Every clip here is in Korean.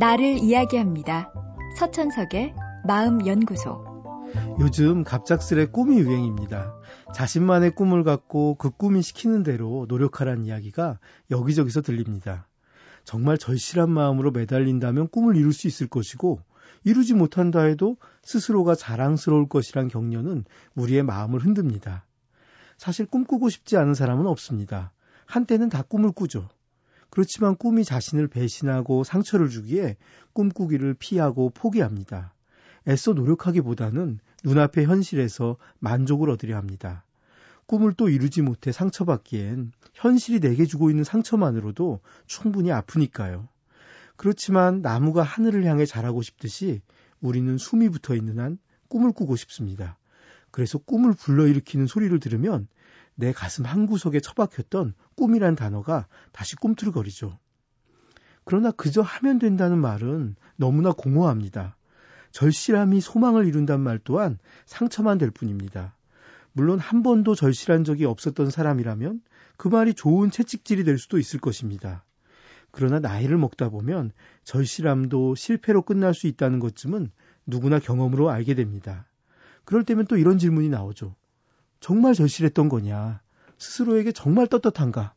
나를 이야기합니다. 서천석의 마음연구소. 요즘 갑작스레 꿈이 유행입니다. 자신만의 꿈을 갖고 그 꿈이 시키는 대로 노력하라는 이야기가 여기저기서 들립니다. 정말 절실한 마음으로 매달린다면 꿈을 이룰 수 있을 것이고 이루지 못한다 해도 스스로가 자랑스러울 것이란 격려는 우리의 마음을 흔듭니다. 사실 꿈꾸고 싶지 않은 사람은 없습니다. 한때는 다 꿈을 꾸죠. 그렇지만 꿈이 자신을 배신하고 상처를 주기에 꿈꾸기를 피하고 포기합니다. 애써 노력하기보다는 눈앞의 현실에서 만족을 얻으려 합니다. 꿈을 또 이루지 못해 상처받기엔 현실이 내게 주고 있는 상처만으로도 충분히 아프니까요. 그렇지만 나무가 하늘을 향해 자라고 싶듯이 우리는 숨이 붙어 있는 한 꿈을 꾸고 싶습니다. 그래서 꿈을 불러일으키는 소리를 들으면 내 가슴 한구석에 처박혔던 꿈이란 단어가 다시 꿈틀거리죠. 그러나 그저 하면 된다는 말은 너무나 공허합니다. 절실함이 소망을 이룬단 말 또한 상처만 될 뿐입니다. 물론 한 번도 절실한 적이 없었던 사람이라면 그 말이 좋은 채찍질이 될 수도 있을 것입니다. 그러나 나이를 먹다 보면 절실함도 실패로 끝날 수 있다는 것쯤은 누구나 경험으로 알게 됩니다. 그럴 때면 또 이런 질문이 나오죠. 정말 절실했던 거냐? 스스로에게 정말 떳떳한가?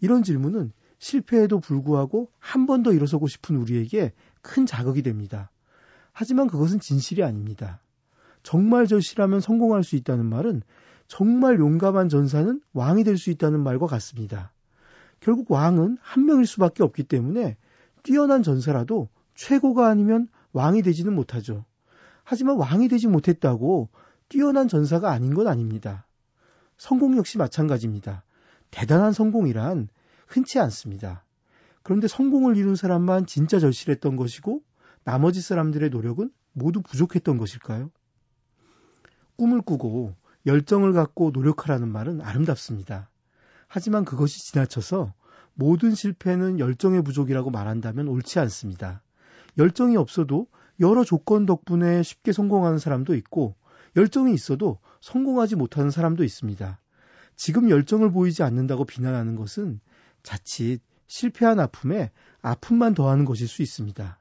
이런 질문은 실패에도 불구하고 한 번 더 일어서고 싶은 우리에게 큰 자극이 됩니다. 하지만 그것은 진실이 아닙니다. 정말 절실하면 성공할 수 있다는 말은 정말 용감한 전사는 왕이 될 수 있다는 말과 같습니다. 결국 왕은 한 명일 수밖에 없기 때문에 뛰어난 전사라도 최고가 아니면 왕이 되지는 못하죠. 하지만 왕이 되지 못했다고 뛰어난 전사가 아닌 건 아닙니다. 성공 역시 마찬가지입니다. 대단한 성공이란 흔치 않습니다. 그런데 성공을 이룬 사람만 진짜 절실했던 것이고 나머지 사람들의 노력은 모두 부족했던 것일까요? 꿈을 꾸고 열정을 갖고 노력하라는 말은 아름답습니다. 하지만 그것이 지나쳐서 모든 실패는 열정의 부족이라고 말한다면 옳지 않습니다. 열정이 없어도 여러 조건 덕분에 쉽게 성공하는 사람도 있고 열정이 있어도 성공하지 못하는 사람도 있습니다. 지금 열정을 보이지 않는다고 비난하는 것은 자칫 실패한 아픔에 아픔만 더하는 것일 수 있습니다.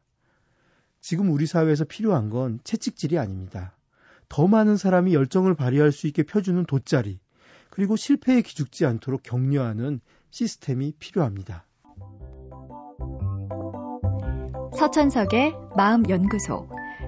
지금 우리 사회에서 필요한 건 채찍질이 아닙니다. 더 많은 사람이 열정을 발휘할 수 있게 펴주는 돗자리, 그리고 실패에 기죽지 않도록 격려하는 시스템이 필요합니다. 서천석의 마음연구소.